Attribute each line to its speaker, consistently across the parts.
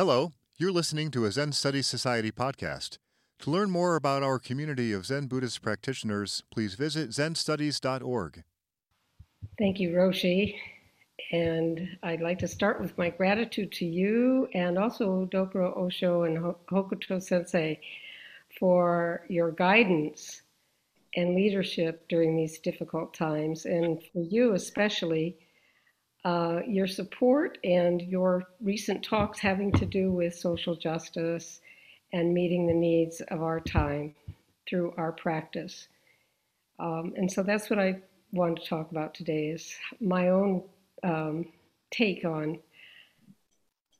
Speaker 1: Hello, you're listening to a Zen Studies Society podcast. To learn more about our community of Zen Buddhist practitioners, please visit zenstudies.org.
Speaker 2: Thank you, Roshi. And I'd like to start with my gratitude to you and also Dokuro Osho and Hokuto Sensei for your guidance and leadership during these difficult times, and for you especially, uh, your support and your recent talks having to do with social justice and meeting the needs of our time through our practice. Um, and so that's what I want to talk about today is my own um, take on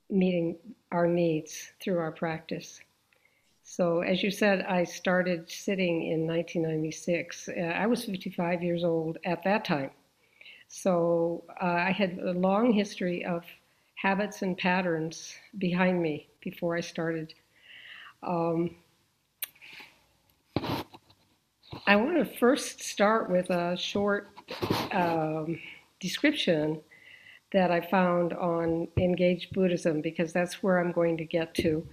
Speaker 2: meeting our needs through our practice. So, as you said, I started sitting in 1996. Uh, I was 55 years old at that time. So, uh, I had a long history of habits and patterns behind me before I started. Um, I want to first start with a short um, description that I found on Engaged Buddhism because that's where I'm going to get to.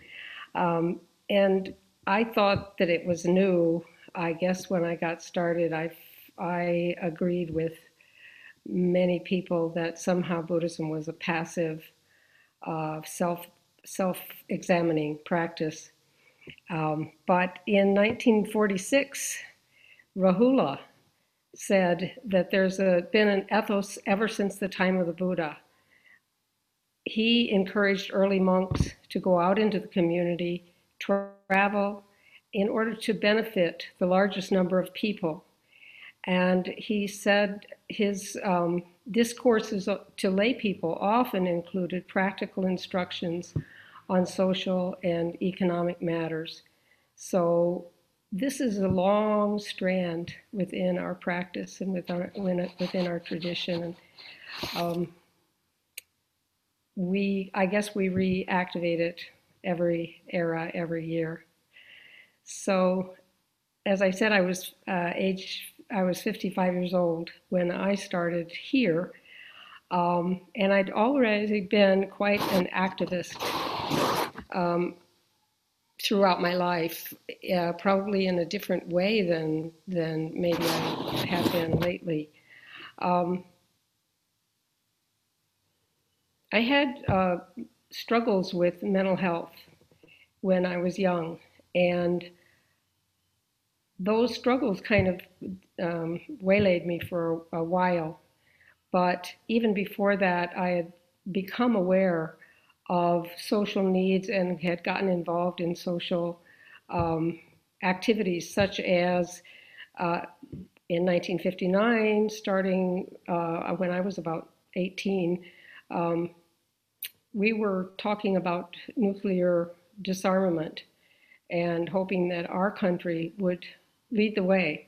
Speaker 2: Um, and I thought that it was new. I guess when I got started, I, I agreed with many people that somehow Buddhism was a passive, uh, self self examining practice. Um, but in 1946, Rahula said that there's a, been an ethos ever since the time of the Buddha. He encouraged early monks to go out into the community travel in order to benefit the largest number of people. And he said his um, discourses to lay people often included practical instructions on social and economic matters. So this is a long strand within our practice and within our tradition. And um, we, I guess, we reactivate it every era, every year. So, as I said, I was uh, age I was 55 years old when I started here, um, and I'd already been quite an activist um, throughout my life, uh, probably in a different way than than maybe I have been lately. Um, I had uh, struggles with mental health when I was young, and those struggles kind of um, waylaid me for a, while. But even before that, I had become aware of social needs and had gotten involved in social um, activities such as uh, in 1959, starting uh, when I was about 18, um, we were talking about nuclear disarmament and hoping that our country would lead the way.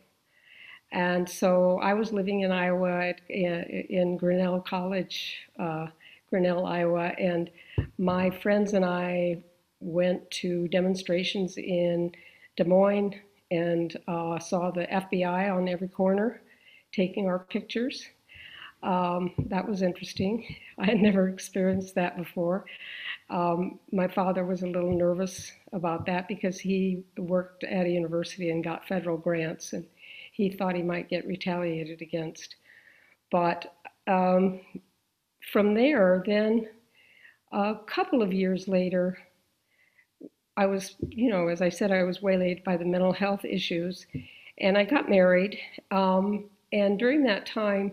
Speaker 2: And so I was living in Iowa at, in Grinnell College, uh, Grinnell, Iowa, and my friends and I went to demonstrations in Des Moines and uh, saw the FBI on every corner taking our pictures. Um, that was interesting. I had never experienced that before. Um, my father was a little nervous about that because he worked at a university and got federal grants, and he thought he might get retaliated against. But um, from there, then a couple of years later, I was, you know, as I said, I was waylaid by the mental health issues, and I got married. Um, and during that time,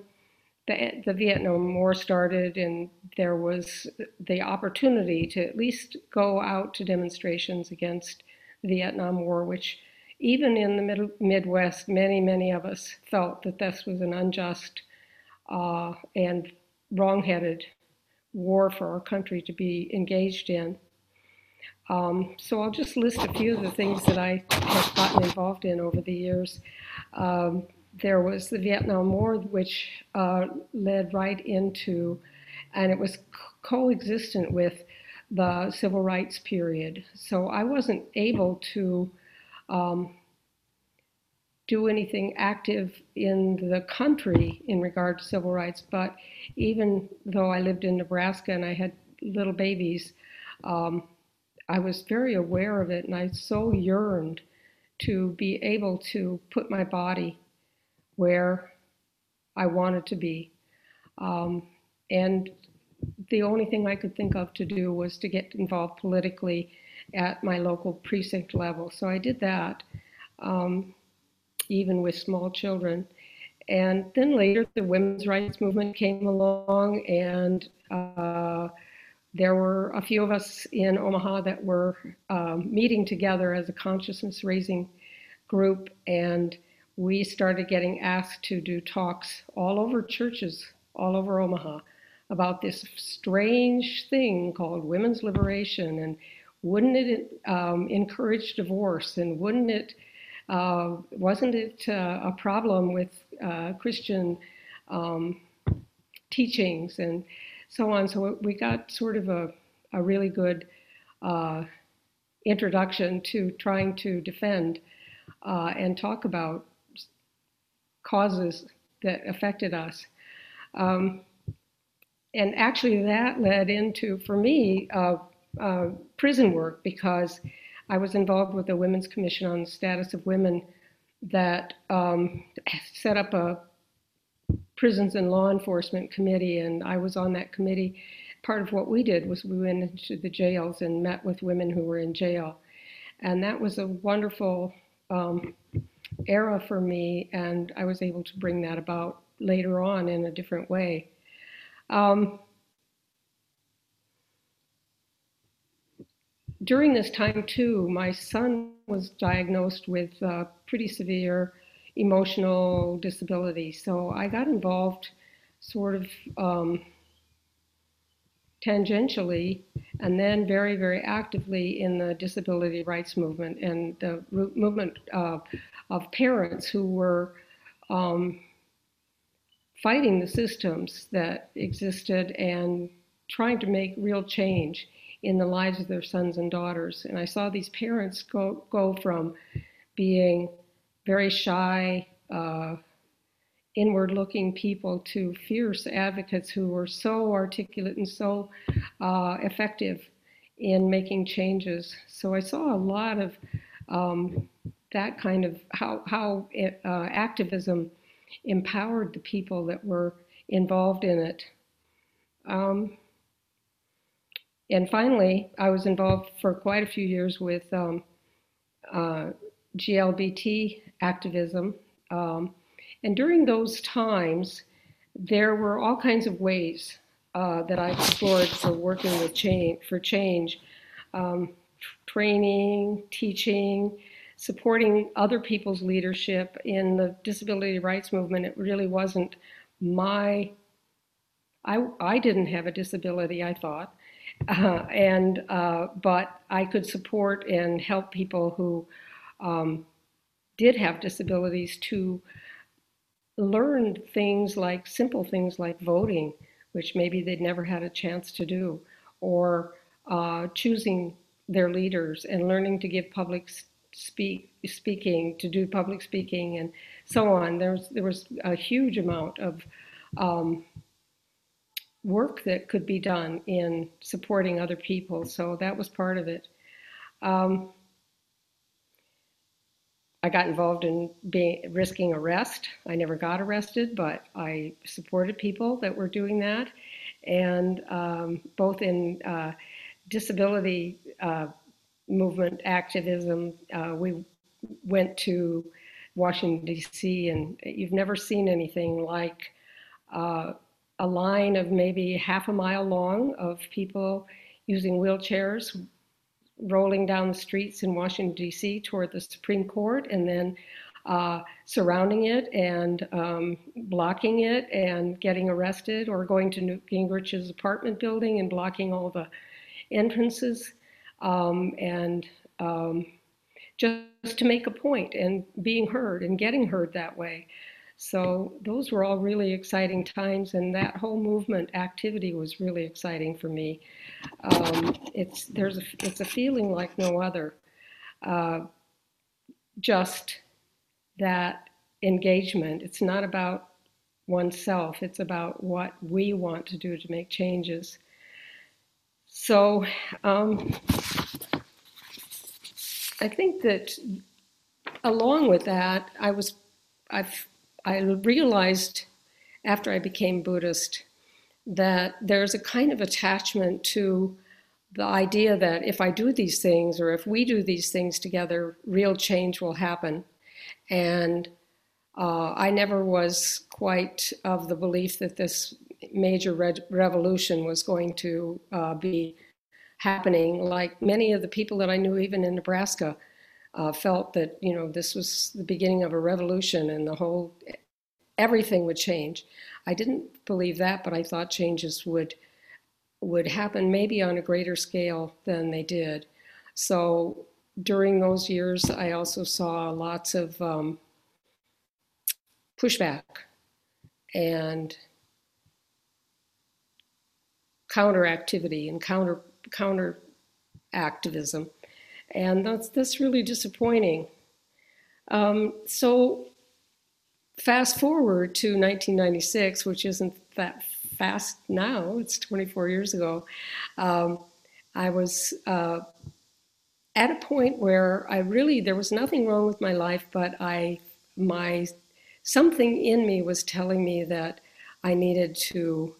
Speaker 2: the, the Vietnam War started, and there was the opportunity to at least go out to demonstrations against the Vietnam War, which even in the Midwest, many, many of us felt that this was an unjust uh, and wrongheaded war for our country to be engaged in. Um, so I'll just list a few of the things that I have gotten involved in over the years. Um, there was the Vietnam War, which uh, led right into, and it was coexistent with the civil rights period. So I wasn't able to um, do anything active in the country in regard to civil rights, but even though I lived in Nebraska and I had little babies, um, I was very aware of it, and I so yearned to be able to put my body where I wanted to be. Um, and the only thing I could think of to do was to get involved politically at my local precinct level. So I did that, um, even with small children. And then later, the women's rights movement came along, and uh, there were a few of us in Omaha that were um, meeting together as a consciousness raising group, and we started getting asked to do talks all over churches all over Omaha about this strange thing called women's liberation and wouldn't it um, encourage divorce and wouldn't it uh, wasn't it uh, a problem with uh, Christian um, teachings and so on. So we got sort of a, a really good uh, introduction to trying to defend uh, and talk about causes that affected us. Um, and actually, that led into, for me, uh, uh, prison work because I was involved with the Women's Commission on the Status of Women that um, set up a prisons and law enforcement committee, and I was on that committee. Part of what we did was we went into the jails and met with women who were in jail, and that was a wonderful um, era for me, and I was able to bring that about later on in a different way. Um, during this time, too, my son was diagnosed with pretty severe emotional disability. So I got involved sort of um, tangentially and then very, very actively in the disability rights movement and the movement uh, of parents who were um, fighting the systems that existed and trying to make real change in the lives of their sons and daughters. And I saw these parents go, go from being very shy, uh, inward looking people to fierce advocates who were so articulate and so uh, effective in making changes. So I saw a lot of um, that kind of how, how it, uh, activism empowered the people that were involved in it. Um, and finally, I was involved for quite a few years with um, uh, GLBT activism. Um, and during those times, there were all kinds of ways uh, that I explored for working with change, for change, um, training, teaching, supporting other people's leadership in the disability rights movement. It really wasn't my. I I didn't have a disability. I thought. Uh, and uh, but I could support and help people who um, did have disabilities to learn things like simple things like voting, which maybe they'd never had a chance to do, or uh, choosing their leaders and learning to give public speak, speaking, to do public speaking, and so on. There was there was a huge amount of um, work that could be done in supporting other people. So that was part of it. Um, I got involved in being risking arrest. I never got arrested, but I supported people that were doing that, and um, both in uh, disability uh, movement activism. Uh, we went to Washington D.C. and you've never seen anything like uh, a line of maybe half a mile long of people using wheelchairs rolling down the streets in Washington, D.C. toward the Supreme Court and then uh, surrounding it and um, blocking it and getting arrested or going to Newt Gingrich's apartment building and blocking all the entrances um, and um, just to make a point and being heard and getting heard that way. So those were all really exciting times, and that whole movement activity was really exciting for me. Um, it's there's a, it's a feeling like no other. Uh, just that engagement. It's not about oneself. It's about what we want to do to make changes. So um, I think that along with that, I was, I've, I realized after I became Buddhist that there's a kind of attachment to the idea that if I do these things or if we do these things together, real change will happen. And uh, I never was quite of the belief that this major re- revolution was going to uh, be happening. Like many of the people that I knew, even in Nebraska, uh, felt that you know this was the beginning of a revolution and the whole everything would change. I didn't believe that, but I thought changes would would happen maybe on a greater scale than they did. So during those years, I also saw lots of um, pushback and counter activity and counter counter activism, and that's that's really disappointing. Um, so fast forward to 1996, which isn't that fast now. It's 24 years ago. Um, I was uh, at a point where I really there was nothing wrong with my life, but I my something in me was telling me that I needed to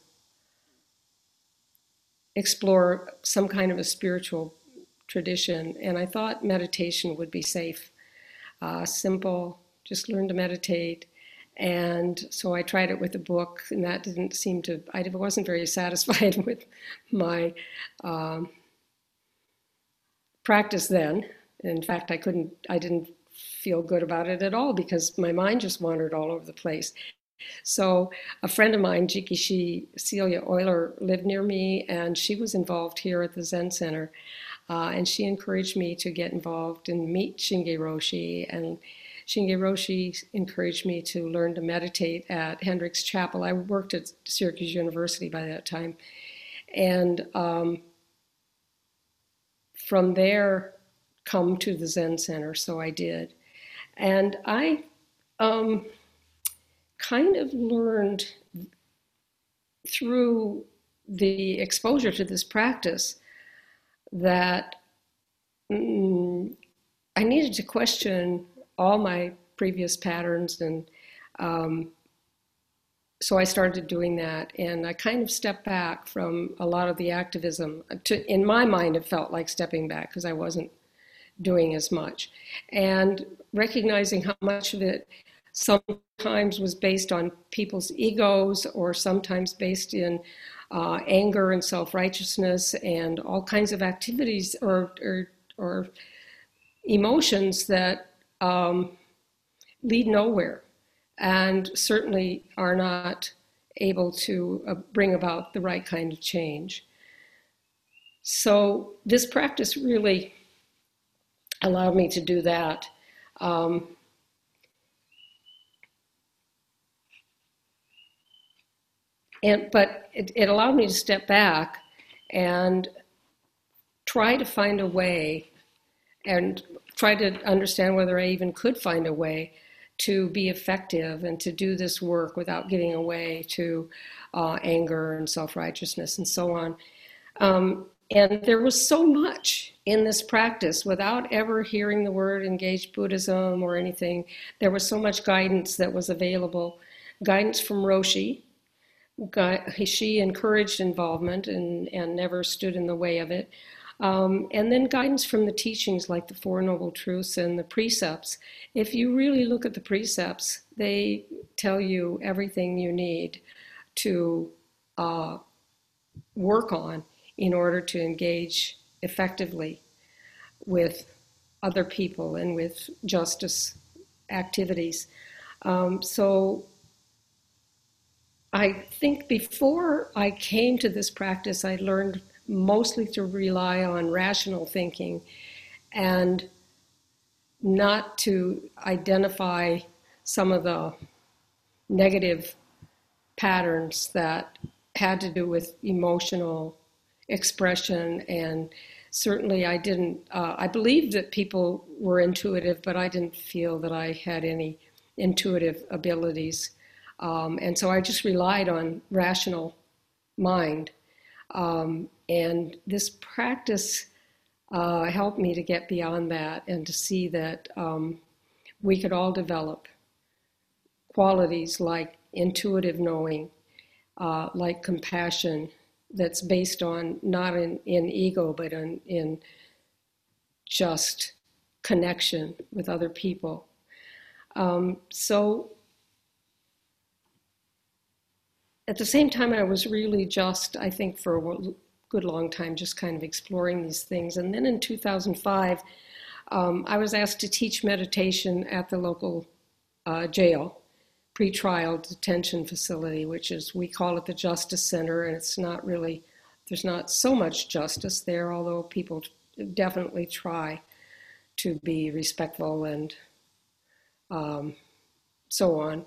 Speaker 2: explore some kind of a spiritual tradition, and I thought meditation would be safe, uh, simple, just learn to meditate. And so I tried it with a book, and that didn't seem to, I wasn't very satisfied with my um, practice then. In fact, I couldn't, I didn't feel good about it at all because my mind just wandered all over the place. So a friend of mine, Jikishi Celia Euler, lived near me, and she was involved here at the Zen Center. Uh, and she encouraged me to get involved and meet Shinge Roshi. And Shinge Roshi encouraged me to learn to meditate at Hendricks Chapel. I worked at Syracuse University by that time. And um, from there, come to the Zen Center. So I did. And I um, kind of learned through the exposure to this practice that mm, I needed to question all my previous patterns and um, so I started doing that, and I kind of stepped back from a lot of the activism. To, in my mind, it felt like stepping back because I wasn't doing as much, and recognizing how much of it sometimes was based on people's egos, or sometimes based in uh, anger and self-righteousness, and all kinds of activities or or, or emotions that um, lead nowhere and certainly are not able to uh, bring about the right kind of change. So, this practice really allowed me to do that. Um, and, but it, it allowed me to step back and try to find a way and try to understand whether I even could find a way to be effective and to do this work without giving away to uh, anger and self righteousness and so on. Um, and there was so much in this practice without ever hearing the word engaged Buddhism or anything. There was so much guidance that was available guidance from Roshi. She encouraged involvement and, and never stood in the way of it. Um, and then guidance from the teachings like the Four Noble Truths and the precepts. If you really look at the precepts, they tell you everything you need to uh, work on in order to engage effectively with other people and with justice activities. Um, so I think before I came to this practice, I learned mostly to rely on rational thinking and not to identify some of the negative patterns that had to do with emotional expression. And certainly i didn't uh, i believed that people were intuitive but i didn't feel that i had any intuitive abilities um, and so i just relied on rational mind um, and this practice uh, helped me to get beyond that and to see that um, we could all develop qualities like intuitive knowing, uh, like compassion, that's based on not in, in ego, but in, in just connection with other people. Um, so at the same time, I was really just, I think, for a good long time, just kind of exploring these things. And then in 2005, um, I was asked to teach meditation at the local uh, jail, pretrial detention facility, which is, we call it the Justice Center, and it's not really, there's not so much justice there, although people definitely try to be respectful and um, so on.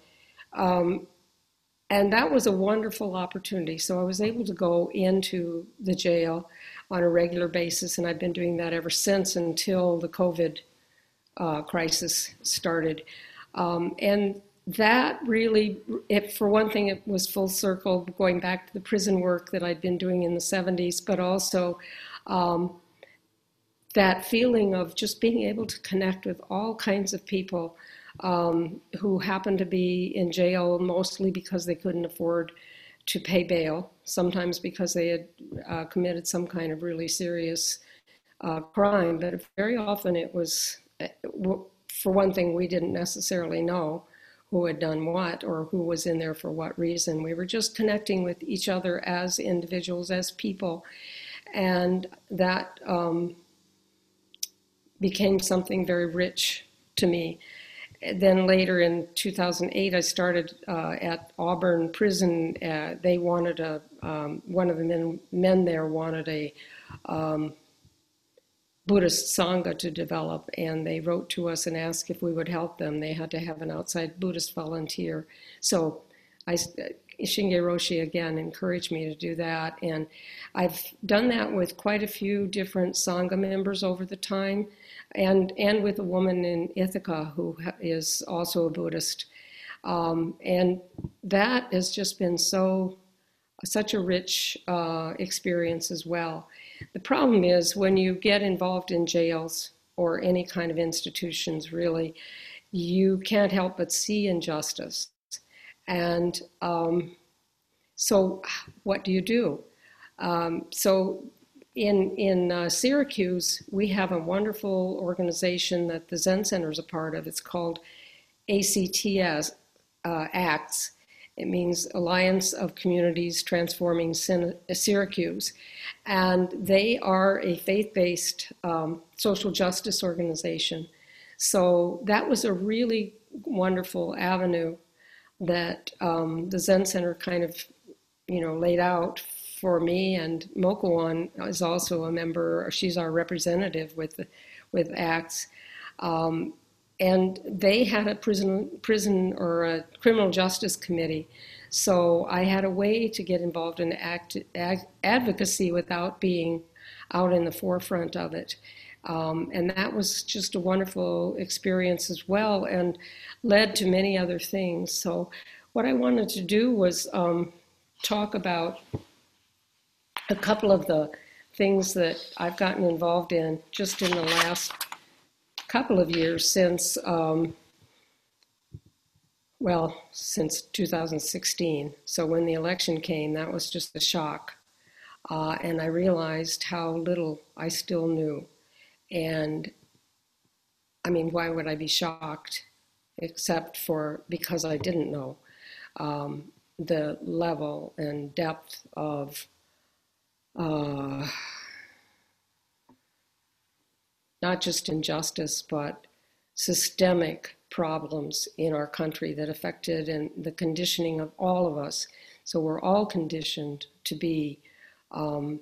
Speaker 2: Um, and that was a wonderful opportunity. So I was able to go into the jail on a regular basis, and I've been doing that ever since until the COVID uh, crisis started. Um, and that really, it, for one thing, it was full circle going back to the prison work that I'd been doing in the 70s, but also um, that feeling of just being able to connect with all kinds of people um, who happened to be in jail mostly because they couldn't afford to pay bail, sometimes because they had uh, committed some kind of really serious uh, crime. But very often it was, uh, for one thing, we didn't necessarily know who had done what or who was in there for what reason. We were just connecting with each other as individuals, as people. And that um, became something very rich to me then later in 2008, I started uh, at Auburn Prison. Uh, they wanted a um, one of the men men there wanted a um, Buddhist sangha to develop, and they wrote to us and asked if we would help them. They had to have an outside Buddhist volunteer. So, I Shinge Roshi again encouraged me to do that, and I've done that with quite a few different sangha members over the time and and with a woman in Ithaca who is also a Buddhist, um, and that has just been so such a rich uh, experience as well. The problem is when you get involved in jails or any kind of institutions, really, you can't help but see injustice, and um, so what do you do? Um, so in in uh, Syracuse, we have a wonderful organization that the Zen Center is a part of. It's called ACTS uh, ACTS. It means Alliance of Communities Transforming Syracuse, and they are a faith-based um, social justice organization. So that was a really wonderful avenue that um, the Zen Center kind of, you know, laid out for me, and Mokuon is also a member. She's our representative with with ACTS, um, and they had a prison prison or a criminal justice committee. So I had a way to get involved in act, ag, advocacy without being out in the forefront of it. Um, and that was just a wonderful experience as well and led to many other things. So, what I wanted to do was um, talk about a couple of the things that I've gotten involved in just in the last couple of years since, um, well, since 2016. So when the election came, that was just a shock. Uh, and I realized how little I still knew. And I mean, why would I be shocked except for because I didn't know um, the level and depth of uh, not just injustice, but systemic problems in our country that affected and the conditioning of all of us. So we're all conditioned to be um,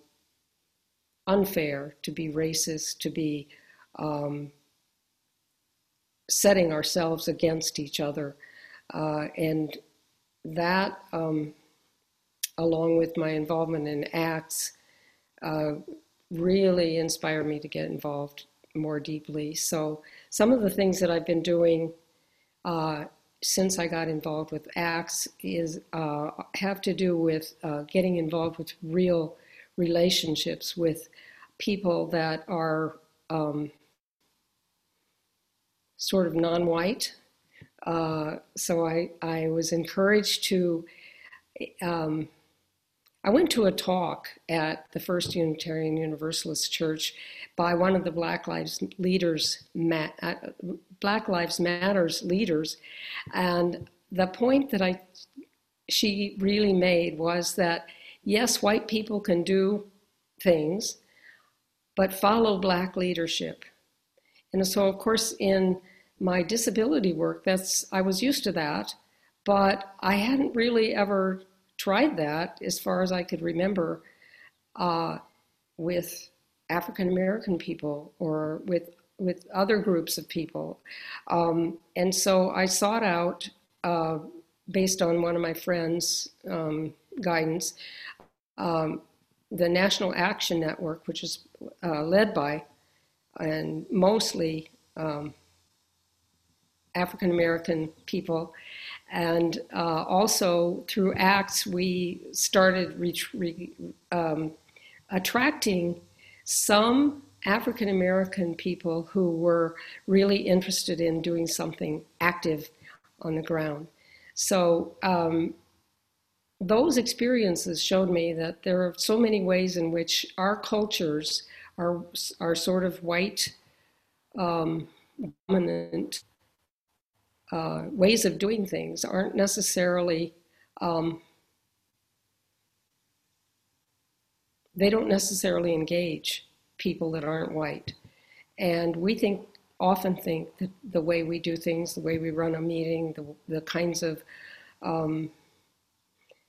Speaker 2: unfair, to be racist, to be um, setting ourselves against each other. Uh, and that, um, along with my involvement in ACTS, uh, really inspired me to get involved more deeply. So some of the things that I've been doing uh, since I got involved with ACTS is uh, have to do with uh, getting involved with real relationships with people that are um, sort of non-white. Uh, so I, I was encouraged to. Um, I went to a talk at the First Unitarian Universalist Church by one of the Black Lives leaders, uh, Black Lives Matters leaders, and the point that I she really made was that yes, white people can do things, but follow black leadership. And so, of course, in my disability work, that's I was used to that, but I hadn't really ever tried that, as far as I could remember, uh, with African American people or with with other groups of people. Um, and so I sought out, uh, based on one of my friends' um, guidance, um, the National Action Network, which is uh, led by and mostly um, African American people. And uh, also through ACTS, we started re- re- um, attracting some African American people who were really interested in doing something active on the ground. So um, those experiences showed me that there are so many ways in which our cultures are are sort of white um, dominant uh, ways of doing things aren't necessarily um, they don't necessarily engage people that aren't white. And we think often think that the way we do things the way we run a meeting the, the kinds of um,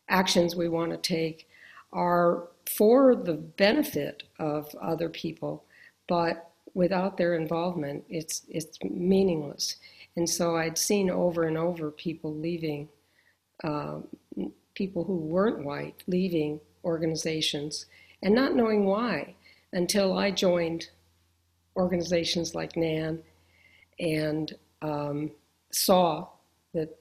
Speaker 2: actions we want to take are for the benefit of other people, but without their involvement, it's it's meaningless. And so I'd seen over and over people leaving, uh, people who weren't white leaving organizations and not knowing why until I joined organizations like NAN and um, saw that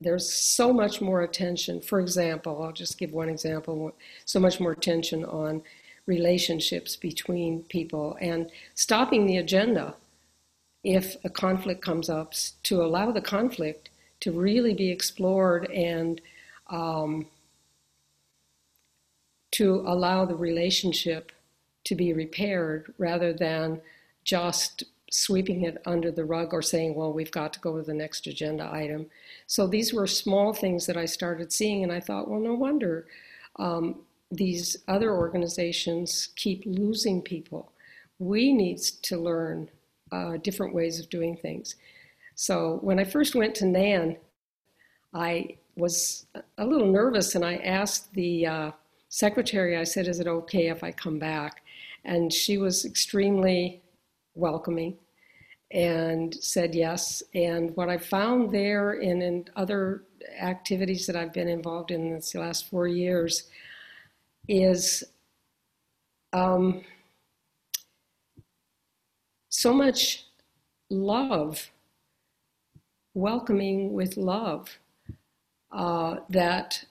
Speaker 2: there's so much more attention. For example, I'll just give one example so much more attention on relationships between people and stopping the agenda if a conflict comes up to allow the conflict to really be explored and um, to allow the relationship to be repaired rather than just sweeping it under the rug or saying, well, we've got to go to the next agenda item. So these were small things that I started seeing, and I thought, well, no wonder um, these other organizations keep losing people. We need to learn uh, different ways of doing things. So when I first went to NAN, I was a little nervous, and I asked the uh, secretary, I said, is it okay if I come back? And she was extremely welcoming and said yes. And what I found there and in other activities that I've been involved in this last four years is um, so much love, welcoming with love, uh, that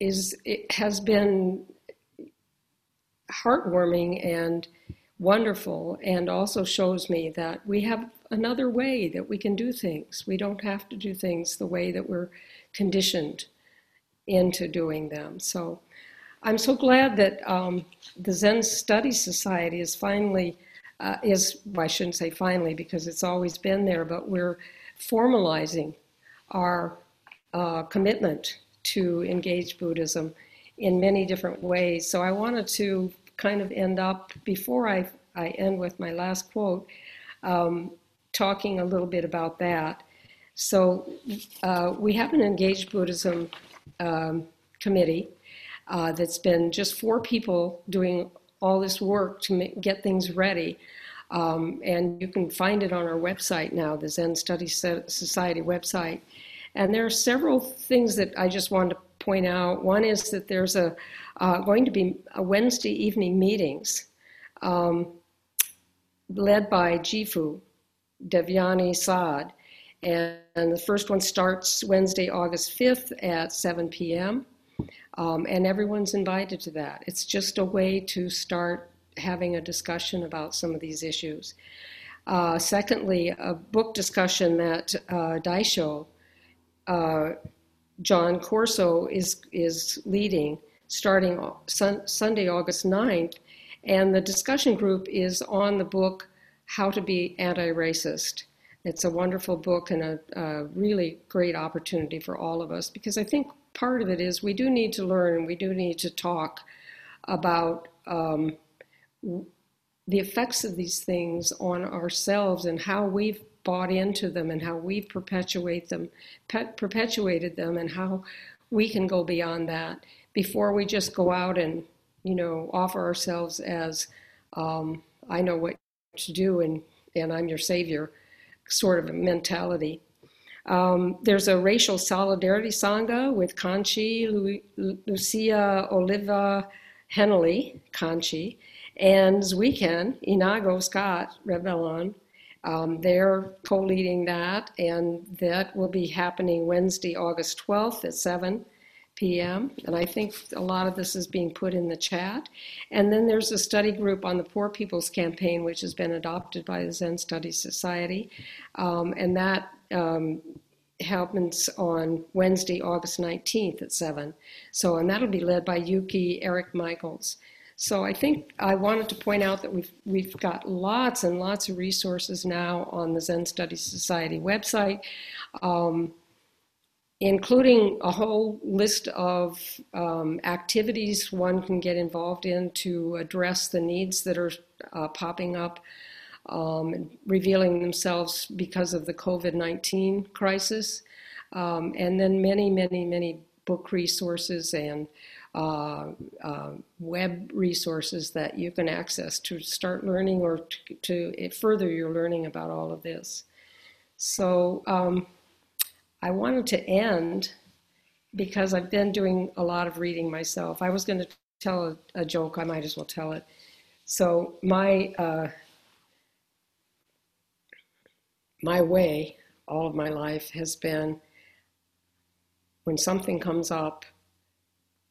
Speaker 2: is it has been heartwarming and wonderful and also shows me that we have another way that we can do things. We don't have to do things the way that we're conditioned into doing them. So I'm so glad that um, the Zen Study Society is finally, uh, is, well, I shouldn't say finally because it's always been there, but we're formalizing our uh, commitment to engage Buddhism in many different ways. So I wanted to kind of end up, before I, I end with my last quote, um, talking a little bit about that. So uh, we have an engaged Buddhism um, committee uh, that's been just four people doing all this work to make, get things ready. Um, and you can find it on our website now, the Zen Study Society website. And there are several things that I just wanted to point out. One is that there's a going to be Wednesday evening meetings um, led by Jifu Devyani Saad. And, and, the first one starts Wednesday, August 5th at 7 p.m. Um, and everyone's invited to that. It's just a way to start having a discussion about some of these issues. Uh, secondly, a book discussion that uh, Daisho, uh, John Corso, is, is leading starting sun, Sunday, August 9th. And the discussion group is on the book How to Be Anti Racist. It's a wonderful book and a, a, really great opportunity for all of us because I think part of it is we do need to learn and we do need to talk about um, the effects of these things on ourselves and how we've bought into them and how we've perpetuate them, pe- perpetuated them and how we can go beyond that before we just go out and you know offer ourselves as um, I know what to do and and I'm your savior sort of a mentality. Um, there's a racial solidarity sangha with Kanchi, Lu- Lucia Oliva Henley, Kanchi, and Zweeken, Inago Scott Revelon. Um, they're co leading that, and that will be happening Wednesday, August 12th at 7 p.m. And I think a lot of this is being put in the chat. And then there's a study group on the Poor People's Campaign, which has been adopted by the Zen Studies Society. Um, and that um, happens on Wednesday, August 19th at 7. So, and that'll be led by Yuki Eric Michaels. So I think I wanted to point out that we've we've got lots and lots of resources now on the Zen Studies Society website, um, including a whole list of um, activities one can get involved in to address the needs that are uh, popping up, um, revealing themselves because of the COVID-19 crisis, um, and then many, many, many book resources and uh, uh, web resources that you can access to start learning or to, to further your learning about all of this. So um, I wanted to end because I've been doing a lot of reading myself. I was going to tell a, a, joke, I might as well tell it. So my uh, my way all of my life has been when something comes up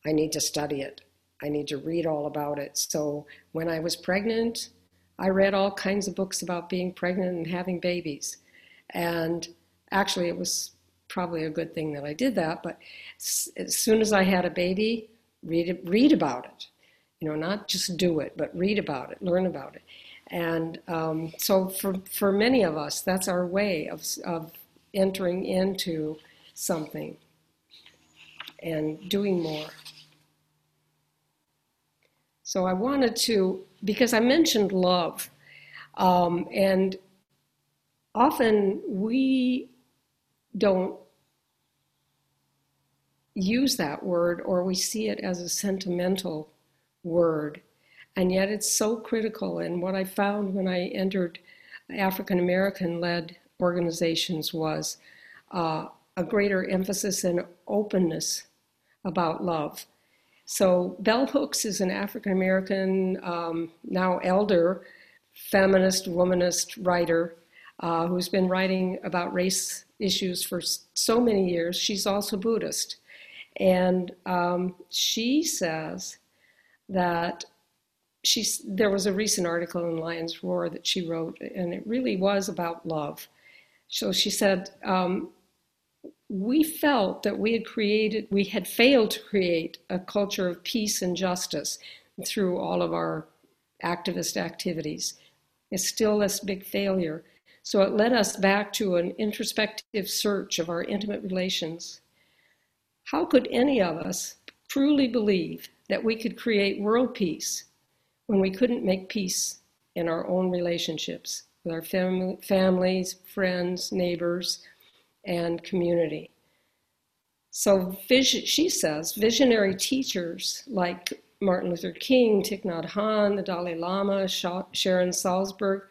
Speaker 2: I need to study it. I need to read all about it. So when I was pregnant, I read all kinds of books about being pregnant and having babies. And actually, it was probably a good thing that I did that. But as soon as I had a baby, read read about it. You know, not just do it, but read about it, learn about it. And um, so for for many of us, that's our way of of entering into something and doing more. So I wanted to, because I mentioned love, um, and often we don't use that word or we see it as a sentimental word. And yet it's so critical. And what I found when I entered African American led organizations was uh, a greater emphasis and openness about love. So Bell Hooks is an African American, um, now elder, feminist, womanist writer uh, who's been writing about race issues for so many years. She's also Buddhist. And um, she says that she's, there was a recent article in Lion's Roar that she wrote, and it really was about love. So she said, um, we felt that we had created, we had failed to create a culture of peace and justice through all of our activist activities. It's still this big failure. So it led us back to an introspective search of our intimate relations. How could any of us truly believe that we could create world peace when we couldn't make peace in our own relationships with our fam- families, friends, neighbors, and community. So she says visionary teachers like Martin Luther King, Thich Nhat Hanh, the Dalai Lama, Sharon Salzberg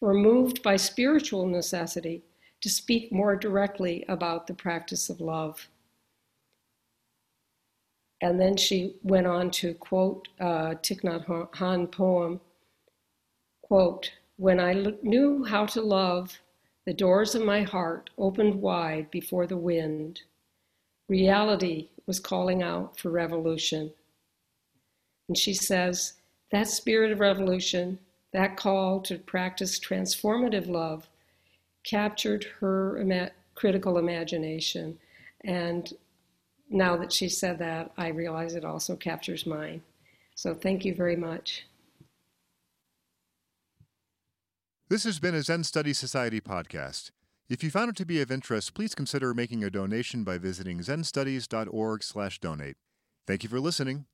Speaker 2: were moved by spiritual necessity to speak more directly about the practice of love. And then she went on to quote uh, Thich Nhat poem, quote, when I knew how to love, the doors of my heart opened wide before the wind. Reality was calling out for revolution. And she says, that spirit of revolution, that call to practice transformative love, captured her ima- critical imagination. And now that she said that, I realize it also captures mine. So thank you very much.
Speaker 1: This has been a Zen Study Society podcast. If you found it to be of interest, please consider making a donation by visiting zenstudies.org/donate. Thank you for listening.